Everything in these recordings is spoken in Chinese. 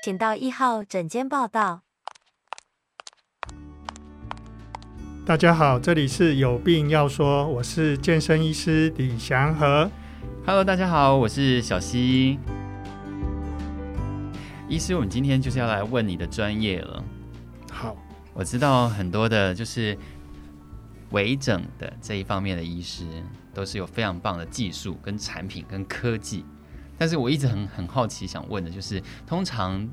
请到一号诊间报到。大家好，这里是有病要说，我是健身医师李祥和。Hello，大家好，我是小溪。医师，我们今天就是要来问你的专业了。好，我知道很多的，就是微整的这一方面的医师，都是有非常棒的技术、跟产品、跟科技。但是我一直很很好奇，想问的就是，通常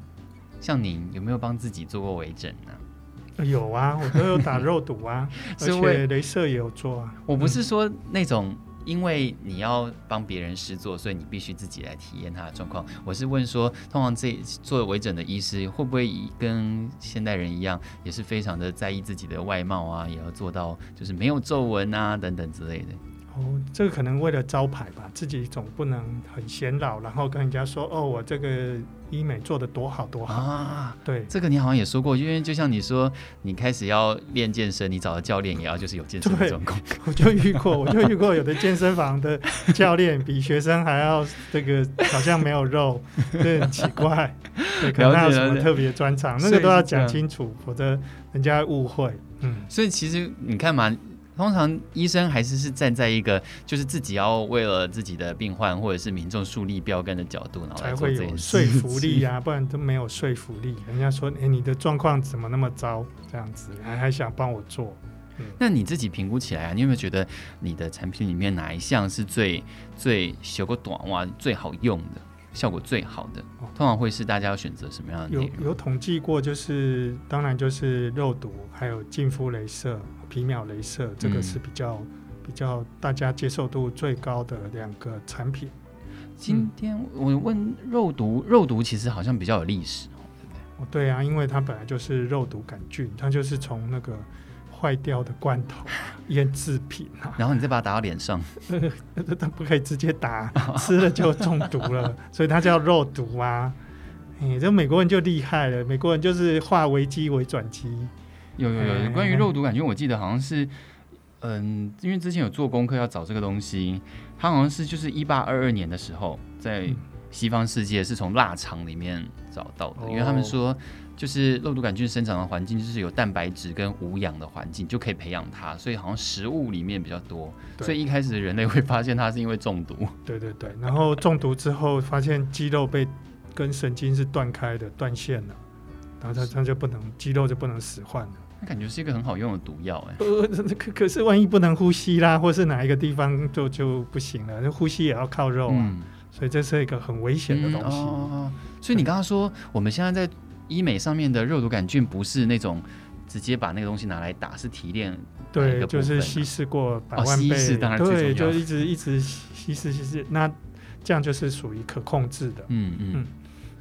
像您有没有帮自己做过微整呢？有啊，我都有打肉毒啊，而且镭射也有做啊。我不是说那种，因为你要帮别人施做，所以你必须自己来体验它的状况。我是问说，通常这做微整的医师会不会跟现代人一样，也是非常的在意自己的外貌啊，也要做到就是没有皱纹啊等等之类的。哦，这个可能为了招牌吧，自己总不能很显老，然后跟人家说哦，我这个医美做的多好多好啊。对，这个你好像也说过，因为就像你说，你开始要练健身，你找的教练也要就是有健身的状况。我就遇过，我就遇过有的健身房的教练比学生还要这个好像没有肉，对，很奇怪。对，可能他有什么特别专长，那个都要讲清楚，否则人家误会。嗯，所以其实你看嘛。通常医生还是是站在一个就是自己要为了自己的病患或者是民众树立标杆的角度，然后才会有说服力啊，不然都没有说服力。人家说，哎，你的状况怎么那么糟？这样子还还想帮我做？嗯，那你自己评估起来啊，你有没有觉得你的产品里面哪一项是最最修个短袜最好用的？效果最好的，通常会是大家要选择什么样的？有有统计过，就是当然就是肉毒，还有净肤镭射、皮秒镭射，这个是比较、嗯、比较大家接受度最高的两个产品。今天我问肉毒，肉毒其实好像比较有历史哦，对不对？哦，对啊，因为它本来就是肉毒杆菌，它就是从那个。坏掉的罐头腌制品啊，然后你再把它打到脸上，它不可以直接打，吃了就中毒了，所以它叫肉毒啊。哎、欸，这美国人就厉害了，美国人就是化危机为转机。有有有，关于肉毒杆菌，我记得好像是，嗯，因为之前有做功课要找这个东西，它好像是就是一八二二年的时候，在西方世界是从腊肠里面找到的，因为他们说。就是肉毒杆菌生长的环境，就是有蛋白质跟无氧的环境，就可以培养它。所以好像食物里面比较多，所以一开始的人类会发现它是因为中毒。对对对，然后中毒之后发现肌肉被跟神经是断开的，断线了，然后它它就不能肌肉就不能使唤了。那感觉是一个很好用的毒药哎。呃，可可是万一不能呼吸啦，或是哪一个地方就就不行了，那呼吸也要靠肉啊，嗯、所以这是一个很危险的东西。嗯哦、所以你刚刚说我们现在在。医美上面的肉毒杆菌不是那种直接把那个东西拿来打，是提炼。对，就是稀释过百万倍。哦、当然对，就一直一直稀释稀释，那这样就是属于可控制的。嗯嗯嗯。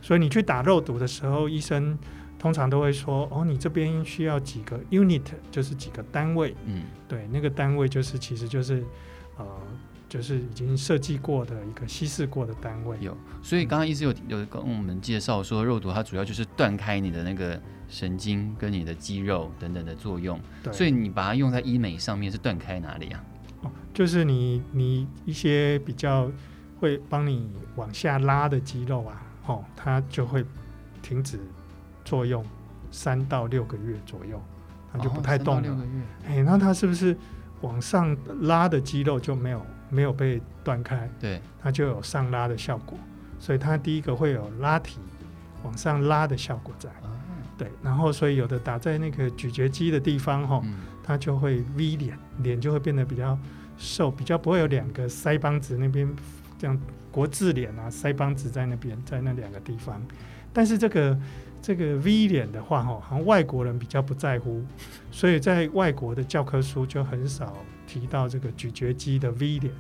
所以你去打肉毒的时候，医生通常都会说：“哦，你这边需要几个 unit，就是几个单位。”嗯，对，那个单位就是其实就是呃。就是已经设计过的一个稀释过的单位。有，所以刚刚医师有有跟我们介绍说，肉毒它主要就是断开你的那个神经跟你的肌肉等等的作用。对，所以你把它用在医美上面是断开哪里啊？哦，就是你你一些比较会帮你往下拉的肌肉啊，哦，它就会停止作用三到六个月左右，它就不太动了。哦，六个月。哎，那它是不是往上拉的肌肉就没有？没有被断开，对，它就有上拉的效果，所以它第一个会有拉提往上拉的效果在，嗯、对，然后所以有的打在那个咀嚼肌的地方哈，嗯、它就会 V 脸，脸就会变得比较瘦，比较不会有两个腮帮子那边这样国字脸啊，腮帮子在那边，在那两个地方，但是这个这个 V 脸的话哈，好像外国人比较不在乎，所以在外国的教科书就很少。提到这个咀嚼肌的 V 脸，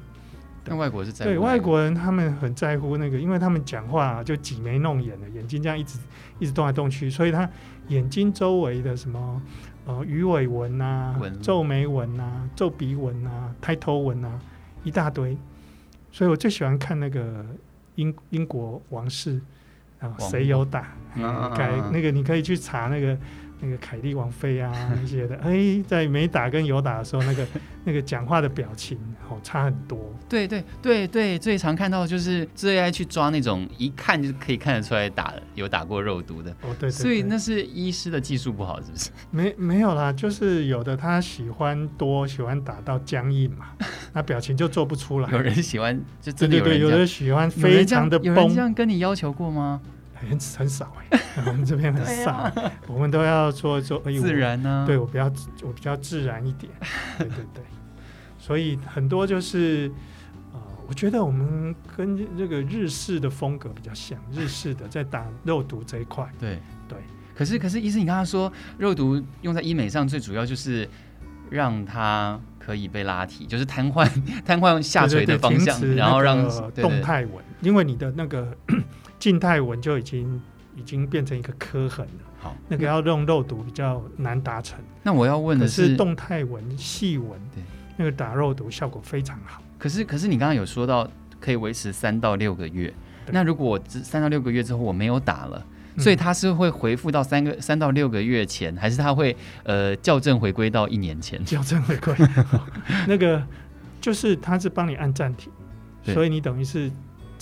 但外国是在乎对外国人，他们很在乎那个，因为他们讲话就挤眉弄眼的，眼睛这样一直一直动来动去，所以他眼睛周围的什么呃鱼尾纹啊、皱眉纹啊、皱鼻纹啊、抬头纹啊一大堆，所以我最喜欢看那个英英国王室啊，谁有打？改那个你可以去查那个。那个凯蒂王妃啊，那些的，哎，在没打跟有打的时候，那个 那个讲话的表情，哦，差很多。对对对对，最常看到的就是最爱去抓那种一看就可以看得出来打有打过肉毒的。哦，对，对，对。所以那是医师的技术不好，是不是？没没有啦，就是有的他喜欢多，喜欢打到僵硬嘛，那表情就做不出来。有人喜欢，就真的有人对对对，有人喜欢非常的崩。有人这样跟你要求过吗？很 很少哎、欸，我们这边很少，啊、我们都要做做哎，自然呢、啊？对我比较我比较自然一点，对对对，所以很多就是呃，我觉得我们跟这个日式的风格比较像，日式的在打肉毒这一块，对对。可是可是，医生你刚刚说肉毒用在医美上，最主要就是让它可以被拉提，就是瘫痪瘫痪下垂的方向，然后让动态纹，因为你的那个。静态纹就已经已经变成一个刻痕了。好，那个要用肉毒比较难达成。那我要问的是，是动态纹、细纹，对，那个打肉毒效果非常好。可是，可是你刚刚有说到可以维持三到六个月。那如果我三到六个月之后我没有打了，嗯、所以它是会回复到三个三到六个月前，还是它会呃校正回归到一年前？校正回归，那个就是它是帮你按暂停，所以你等于是。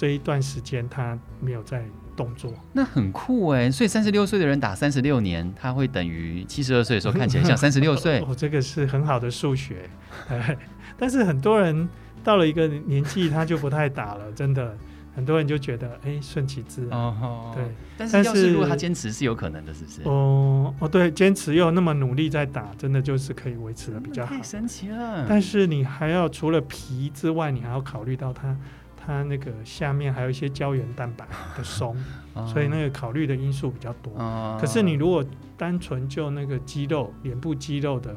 这一段时间他没有在动作，那很酷哎！所以三十六岁的人打三十六年，他会等于七十二岁的时候看起来像 三十六岁。哦，这个是很好的数学。但是很多人到了一个年纪，他就不太打了，真的。很多人就觉得，哎，顺其自然。哦，对。但是要是如果他坚持是有可能的，是不是？哦哦，对，坚持又那么努力在打，真的就是可以维持的比较好。太神奇了！但是你还要除了皮之外，你还要考虑到它。它那个下面还有一些胶原蛋白的 松，所以那个考虑的因素比较多。可是你如果单纯就那个肌肉、脸部肌肉的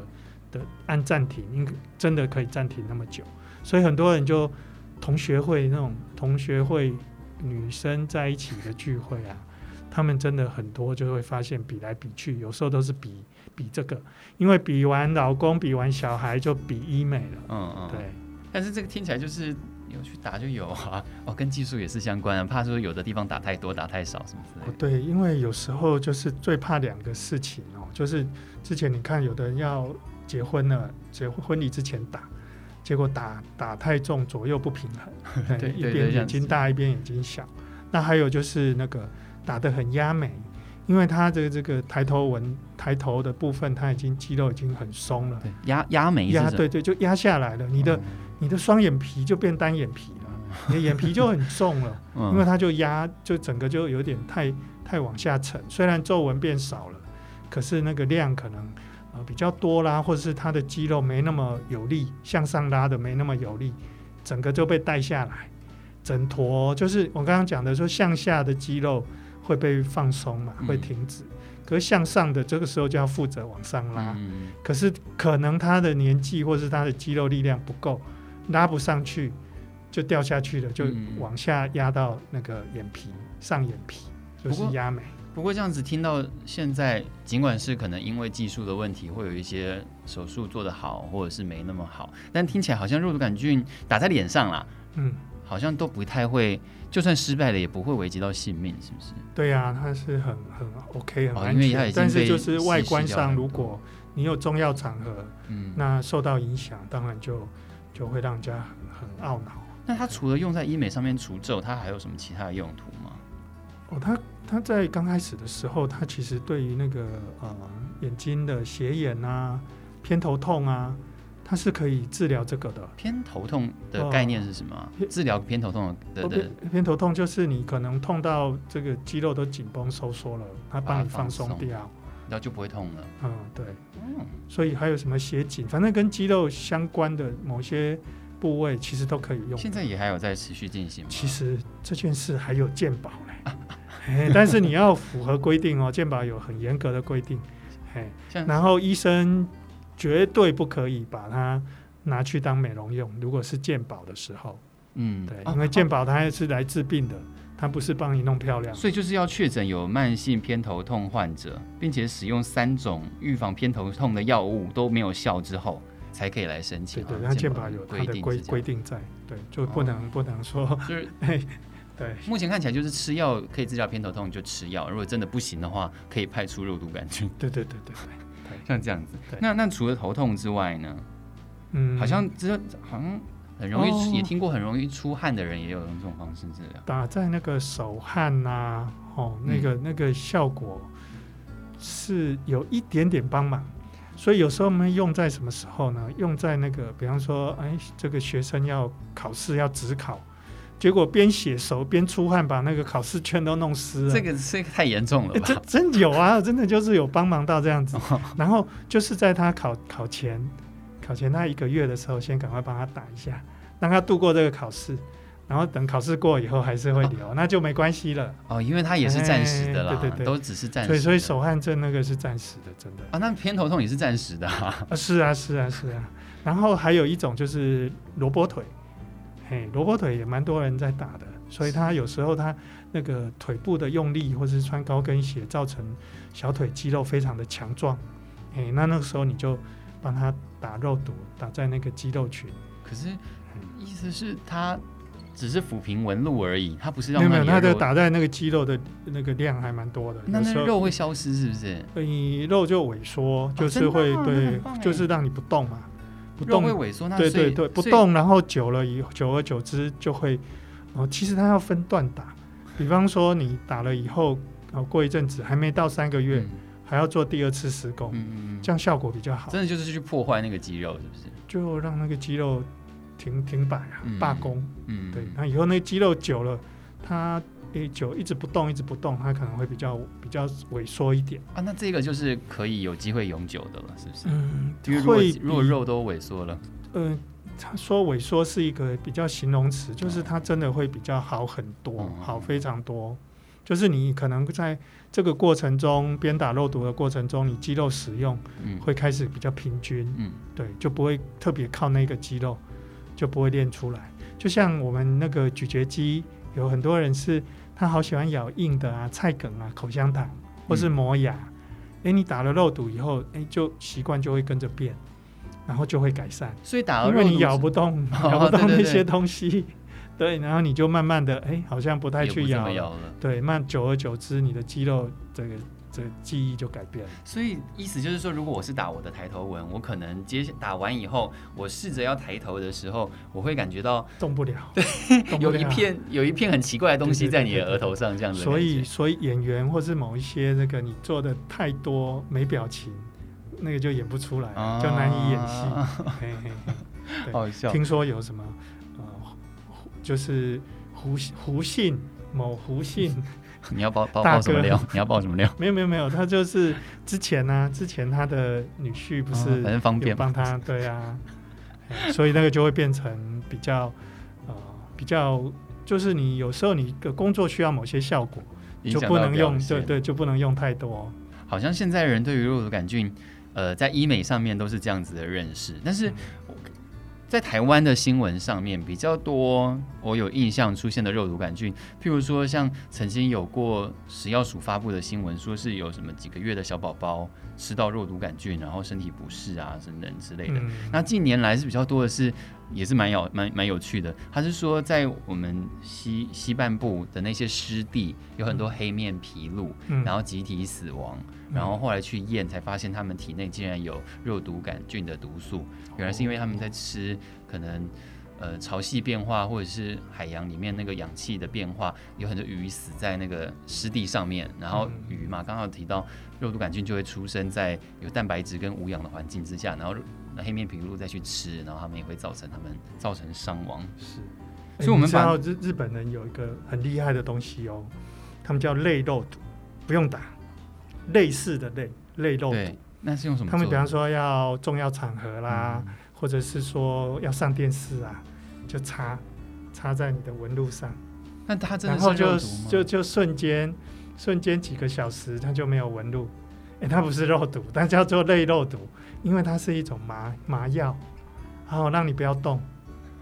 的按暂停，应该真的可以暂停那么久。所以很多人就同学会那种同学会女生在一起的聚会啊，他们真的很多就会发现比来比去，有时候都是比比这个，因为比完老公、比完小孩就比医美了。嗯嗯，对。但是这个听起来就是。有去打就有啊，哦，跟技术也是相关的，怕说有的地方打太多、打太少什么之类的。哦，对，因为有时候就是最怕两个事情哦，就是之前你看有的人要结婚了，结婚婚礼之前打，结果打打太重，左右不平衡，对，一边眼睛大，一边眼睛小。那还有就是那个打得很压眉，因为他的这个抬头纹、抬头的部分，他已经肌肉已经很松了，压压眉，压对对，就压下来了，你的。嗯你的双眼皮就变单眼皮了，你的眼皮就很重了，因为它就压，就整个就有点太太往下沉。虽然皱纹变少了，可是那个量可能呃比较多啦，或者是它的肌肉没那么有力，向上拉的没那么有力，整个就被带下来。整坨就是我刚刚讲的说，向下的肌肉会被放松嘛，会停止。可是向上的这个时候就要负责往上拉，可是可能他的年纪或是他的肌肉力量不够。拉不上去，就掉下去了，就往下压到那个眼皮、嗯、上眼皮，就是压眉。不过这样子听到现在，尽管是可能因为技术的问题，会有一些手术做得好，或者是没那么好，但听起来好像肉毒杆菌打在脸上啦，嗯，好像都不太会，就算失败了也不会危及到性命，是不是？对呀、啊，它是很很 OK 很安全，但是就是外观上，如果你有重要场合，嗯，那受到影响，当然就。就会让人家很很懊恼。那它除了用在医美上面除皱，它还有什么其他的用途吗？哦，它它在刚开始的时候，它其实对于那个呃眼睛的斜眼啊、偏头痛啊，它是可以治疗这个的。偏头痛的概念是什么？哦、治疗偏头痛的偏头痛就是你可能痛到这个肌肉都紧绷收缩了，它帮你放松掉。然后就不会痛了。嗯，对。嗯，所以还有什么斜颈，反正跟肌肉相关的某些部位，其实都可以用。现在也还有在持续进行吗？其实这件事还有健保嘞，哎，但是你要符合规定哦，健保有很严格的规定。哎，然后医生绝对不可以把它拿去当美容用，如果是健保的时候。嗯，对，因为健保它是来治病的。它不是帮你弄漂亮，所以就是要确诊有慢性偏头痛患者，并且使用三种预防偏头痛的药物都没有效之后，才可以来申请。对对，它健保有它的规规定在，对，就不能、哦、不能说就是 对，目前看起来就是吃药可以治疗偏头痛就吃药，如果真的不行的话，可以派出肉毒杆菌。对对对对对，像这样子。那那除了头痛之外呢？嗯，好像这好像很容易、哦、也听过很容易出汗的人也有用这种方式治疗。打在那个手汗呐、啊，哦，那个、嗯、那个效果是有一点点帮忙。所以有时候我们用在什么时候呢？用在那个，比方说，哎，这个学生要考试要指考，结果边写手边出汗，把那个考试卷都弄湿了。这个这个太严重了吧？这真有啊，真的就是有帮忙到这样子。然后就是在他考考前，考前那一个月的时候，先赶快帮他打一下，让他度过这个考试。然后等考试过以后还是会留，哦、那就没关系了。哦，因为它也是暂时的啦，对对对，都只是暂时的。所以所以手汗症那个是暂时的，真的。啊，那偏头痛也是暂时的啊。啊，是啊，是啊，是啊。然后还有一种就是萝卜腿，嘿，萝卜腿也蛮多人在打的，所以他有时候他那个腿部的用力，或是穿高跟鞋，造成小腿肌肉非常的强壮，嘿，那那个时候你就帮他打肉毒，打在那个肌肉群。可是意思是他。只是抚平纹路而已，他不是让没有，它的打在那个肌肉的那个量还蛮多的。那那肉会消失是不是？你肉就萎缩，就是会、哦、对，就是让你不动嘛，不动会萎缩。那对对对，不动，然后久了以后，久而久之就会。哦，其实它要分段打，比方说你打了以后，哦，过一阵子还没到三个月，嗯、还要做第二次施工，嗯、这样效果比较好。真的就是去破坏那个肌肉，是不是？就让那个肌肉。停停摆啊，罢工，嗯，对，那以后那个肌肉久了，它诶久一直不动，一直不动，它可能会比较比较萎缩一点啊。那这个就是可以有机会永久的了，是不是？嗯，因为如果如果肉都萎缩了，嗯、呃，他说萎缩是一个比较形容词，就是它真的会比较好很多，嗯、好非常多。就是你可能在这个过程中，边打肉毒的过程中，你肌肉使用会开始比较平均，嗯，对，就不会特别靠那个肌肉。就不会练出来，就像我们那个咀嚼肌，有很多人是他好喜欢咬硬的啊，菜梗啊，口香糖，或是磨牙。哎、嗯，你打了肉毒以后，哎，就习惯就会跟着变，然后就会改善。所以打了肉毒，因为你咬不动，哦、咬不动那些东西，对，对，对，然后你就慢慢的，哎，好像不太去咬了，咬对，慢久而久之，你的肌肉这个。这个记忆就改变了，所以意思就是说，如果我是打我的抬头纹，我可能接打完以后，我试着要抬头的时候，我会感觉到动不了，对，有一片有一片很奇怪的东西在你的额头上，这样子。所以，所以演员或是某一些那个你做的太多没表情，那个就演不出来，啊、就难以演戏。嘿嘿嘿，好笑。听说有什么呃，就是胡胡姓某胡姓。你要爆爆爆什么料？你要爆什么料？没有没有没有，他就是之前呢、啊，之前他的女婿不是反正方便帮他，对啊，所以那个就会变成比较呃比较，就是你有时候你的工作需要某些效果，就不能用，对对，就不能用太多。好像现在人对于肉毒杆菌，呃，在医美上面都是这样子的认识，但是。嗯在台湾的新闻上面比较多，我有印象出现的肉毒杆菌，譬如说像曾经有过食药署发布的新闻，说是有什么几个月的小宝宝吃到肉毒杆菌，然后身体不适啊等等之类的。嗯、那近年来是比较多的是，也是蛮有蛮蛮有趣的，他是说在我们西西半部的那些湿地有很多黑面皮鹭，嗯、然后集体死亡。然后后来去验，才发现他们体内竟然有肉毒杆菌的毒素。原来是因为他们在吃，可能呃潮汐变化，或者是海洋里面那个氧气的变化，有很多鱼死在那个湿地上面。然后鱼嘛，刚好提到肉毒杆菌就会出生在有蛋白质跟无氧的环境之下，然后那黑面琵鹭再去吃，然后他们也会造成他们造成伤亡。是，所以我们知道日日本人有一个很厉害的东西哦，他们叫类肉毒，不用打。类似的类类肉毒，那是用什么？他们比方说要重要场合啦，嗯、或者是说要上电视啊，就插插在你的纹路上。那它真的是就就就瞬间瞬间几个小时，它就没有纹路。哎、欸，它不是肉毒，它叫做类肉毒，因为它是一种麻麻药，然后让你不要动，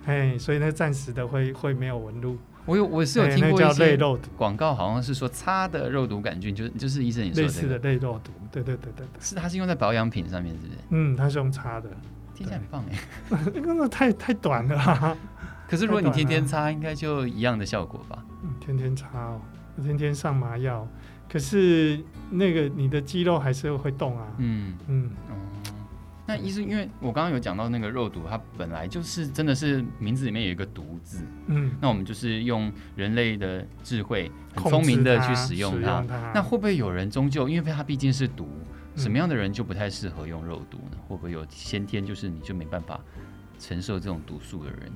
哎，所以那暂时的会会没有纹路。我有，我是有听过一些广告，好像是说擦的肉毒杆菌，就是就是医生你说的类似的类肉毒，对对对对对，是它是用在保养品上面，是不是？嗯，它是用擦的，听起来很棒哎，那个太太短了，可是如果你天天擦，应该就一样的效果吧？嗯，天天擦哦，天天上麻药，可是那个你的肌肉还是会动啊。嗯嗯。那医生，因为我刚刚有讲到那个肉毒，它本来就是真的是名字里面有一个毒字。嗯。那我们就是用人类的智慧，很聪明的去使用它。它那会不会有人终究因为它毕竟是毒，什么样的人就不太适合用肉毒呢？会不会有先天就是你就没办法承受这种毒素的人？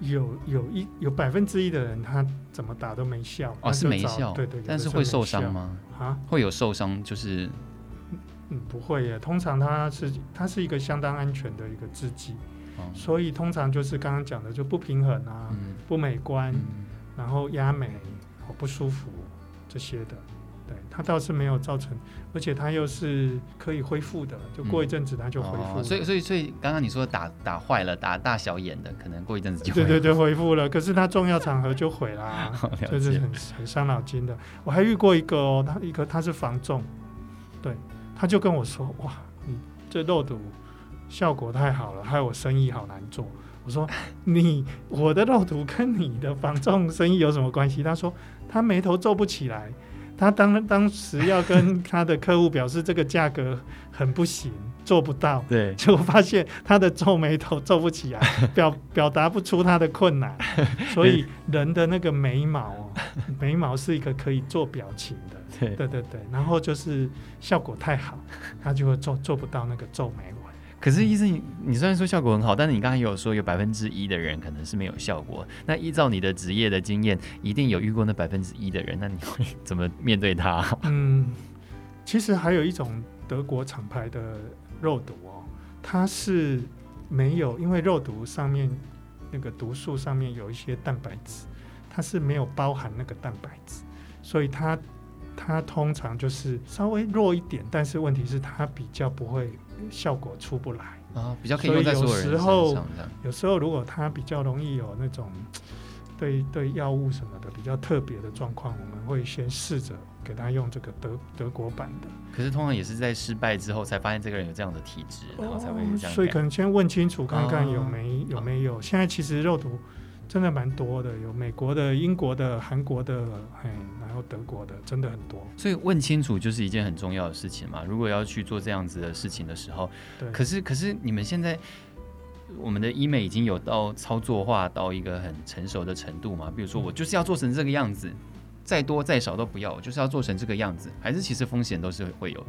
有有一有百分之一的人，他怎么打都没效。哦，是没效。对对。但是会受伤吗？啊？会有受伤，就是。嗯，不会耶。通常它是它是一个相当安全的一个制剂，哦、所以通常就是刚刚讲的就不平衡啊，嗯、不美观，嗯、然后压美，好不舒服这些的。对，它倒是没有造成，而且它又是可以恢复的，就过一阵子它就恢复、嗯哦。所以所以所以刚刚你说打打坏了，打大小眼的，可能过一阵子就对对对 恢复了。可是它重要场合就毁啦，就是很很伤脑筋的。我还遇过一个哦，他一个他是防重，对。他就跟我说：“哇，你这肉毒效果太好了，害我生意好难做。”我说：“你我的肉毒跟你的防重生意有什么关系？”他说：“他眉头皱不起来，他当当时要跟他的客户表示这个价格很不行，做不到。对，结果发现他的皱眉头皱不起来，表表达不出他的困难。所以人的那个眉毛，眉毛是一个可以做表情的。”对对对对，然后就是效果太好，他就会做做不到那个皱眉纹。可是医生，你你虽然说效果很好，但是你刚才有说有百分之一的人可能是没有效果。那依照你的职业的经验，一定有遇过那百分之一的人，那你会 怎么面对他？嗯，其实还有一种德国厂牌的肉毒哦，它是没有，因为肉毒上面那个毒素上面有一些蛋白质，它是没有包含那个蛋白质，所以它。它通常就是稍微弱一点，但是问题是它比较不会效果出不来啊，比较可以用在所有人身上。有时候，有时候如果他比较容易有那种对对药物什么的比较特别的状况，我们会先试着给他用这个德德国版的。可是通常也是在失败之后才发现这个人有这样的体质，然后才会这样。所以可能先问清楚看看有没有没有。现在其实肉毒。真的蛮多的，有美国的、英国的、韩国的，嘿，然后德国的，真的很多。所以问清楚就是一件很重要的事情嘛。如果要去做这样子的事情的时候，对。可是可是你们现在，我们的医美已经有到操作化到一个很成熟的程度嘛？比如说我就是要做成这个样子，再多再少都不要，我就是要做成这个样子，还是其实风险都是会有的。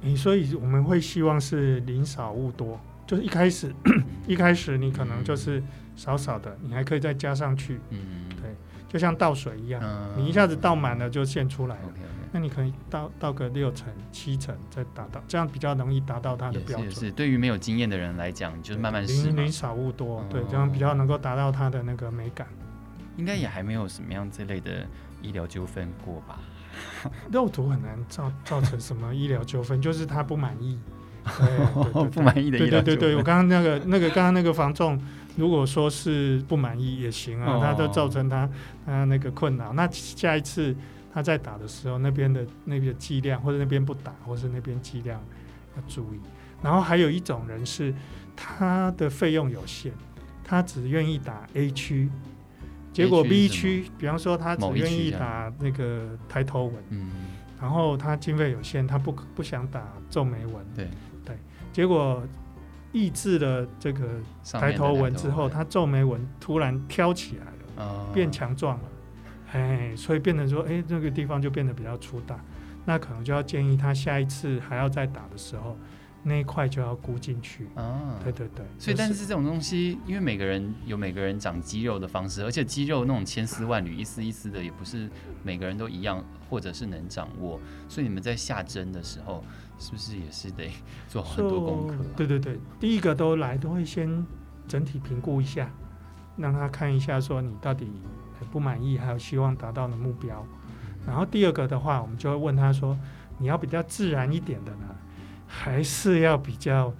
你所以我们会希望是零少勿多，就是一开始 一开始你可能就是。少少的，你还可以再加上去。嗯，对，就像倒水一样，嗯、你一下子倒满了就现出来了。Okay, okay. 那你可以倒倒个六成、七成再达到，这样比较容易达到它的标准。是，是，对于没有经验的人来讲，就是慢慢试。零少物多，对，这样比较能够达到它的那个美感。应该也还没有什么样这类的医疗纠纷过吧？肉毒很难造造成什么医疗纠纷，就是他不满意。不满意的医疗纠纷。对对对，我刚刚那个那个刚刚那个房仲。如果说是不满意也行啊，他都造成他他那个困扰。那下一次他再打的时候，那边的那个剂量或者那边不打，或是那边剂量要注意。然后还有一种人是他的费用有限，他只愿意打 A 区，结果 B 区，比方说他只愿意打那个抬头纹，嗯，然后他经费有限，他不不想打皱眉纹，对，结果。抑制了这个抬头纹之后，他皱眉纹突然挑起来了，哦、变强壮了，哎，所以变成说，哎，这个地方就变得比较粗大，那可能就要建议他下一次还要再打的时候，那一块就要箍进去。啊、对对对。所以，但是这种东西，因为每个人有每个人长肌肉的方式，而且肌肉那种千丝万缕、一丝一丝的，也不是每个人都一样，或者是能掌握。所以你们在下针的时候。是不是也是得做很多功课啊？对对对，第一个都来都会先整体评估一下，让他看一下说你到底不满意，还有希望达到的目标。然后第二个的话，我们就会问他说，你要比较自然一点的呢，还是要比较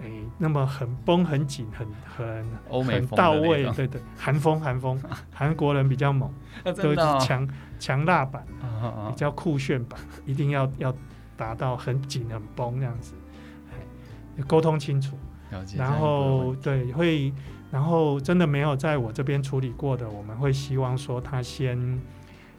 哎那么很绷很紧很很欧美很到位？对对，韩风韩风，韩国人比较猛，都是强强辣版，比较酷炫版，一定要要。达到很紧很绷这样子，沟通清楚，然后对会然后真的没有在我这边处理过的，我们会希望说他先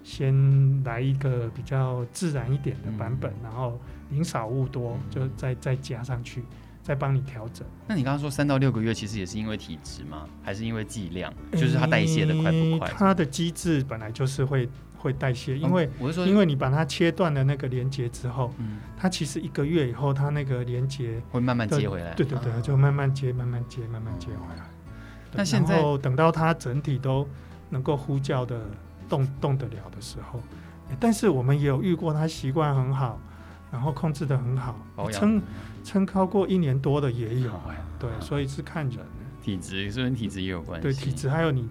先来一个比较自然一点的版本，嗯、然后宁少勿多，就再再加上去，再帮你调整。那你刚刚说三到六个月，其实也是因为体质吗？还是因为剂量？就是它代谢的快不快？它的机制本来就是会会代谢，因为、嗯、我是说，因为你把它切断了那个连接之后，嗯，它其实一个月以后，它那个连接会慢慢接回来。对对对，就慢慢接，慢慢接，慢慢接回来。那现在等到它整体都能够呼叫的动动得了的时候，但是我们也有遇过，他习惯很好，然后控制的很好，撑撑超过一年多的也有。对，所以是看人体质是，跟体质也有关系。对体质，还有你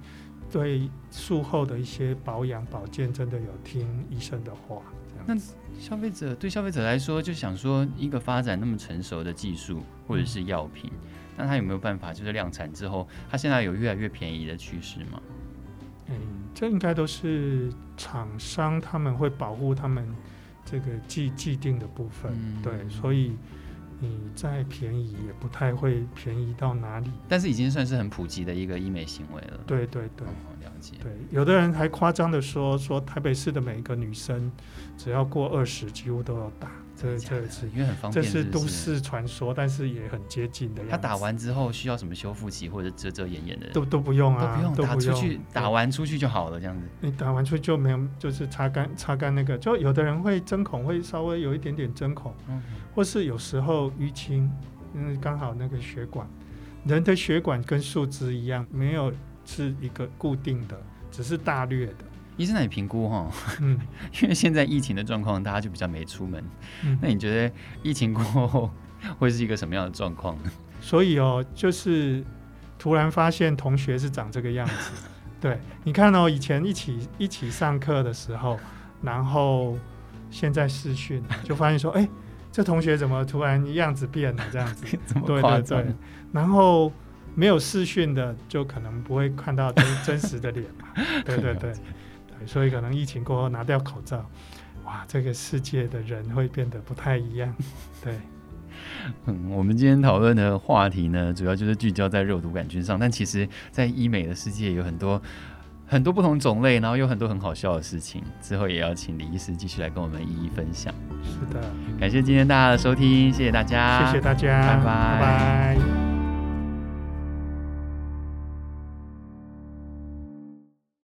对术后的一些保养保健，真的有听医生的话。那消费者对消费者来说，就想说一个发展那么成熟的技术或者是药品。嗯那他有没有办法，就是量产之后，他现在有越来越便宜的趋势吗？嗯，这应该都是厂商他们会保护他们这个既既定的部分，嗯、对，所以你再便宜也不太会便宜到哪里。但是已经算是很普及的一个医美行为了。对对对，哦、了解。对，有的人还夸张的说，说台北市的每一个女生只要过二十，几乎都要打。这这是因为很方便，这是都市传说，但是也很接近的样子。他打完之后需要什么修复期或者遮遮掩掩的？都都不用啊，都不用，都不用打出去，打完出去就好了，这样子。你打完出去就没有，就是擦干擦干那个。就有的人会针孔，会稍微有一点点针孔，嗯，或是有时候淤青，因为刚好那个血管，人的血管跟树枝一样，没有是一个固定的，只是大略的。医生，那你评估哈？嗯，因为现在疫情的状况，大家就比较没出门。嗯，那你觉得疫情过后会是一个什么样的状况呢？所以哦，就是突然发现同学是长这个样子。对，你看哦，以前一起一起上课的时候，然后现在视讯，就发现说，哎，这同学怎么突然样子变了？这样子，对对对。然后没有视讯的，就可能不会看到真真实的脸嘛。对对对。所以可能疫情过后拿掉口罩，哇，这个世界的人会变得不太一样。对，嗯，我们今天讨论的话题呢，主要就是聚焦在肉毒杆菌上，但其实，在医美的世界有很多很多不同种类，然后有很多很好笑的事情。之后也要请李医师继续来跟我们一一分享。是的，感谢今天大家的收听，谢谢大家，谢谢大家，拜拜。拜拜。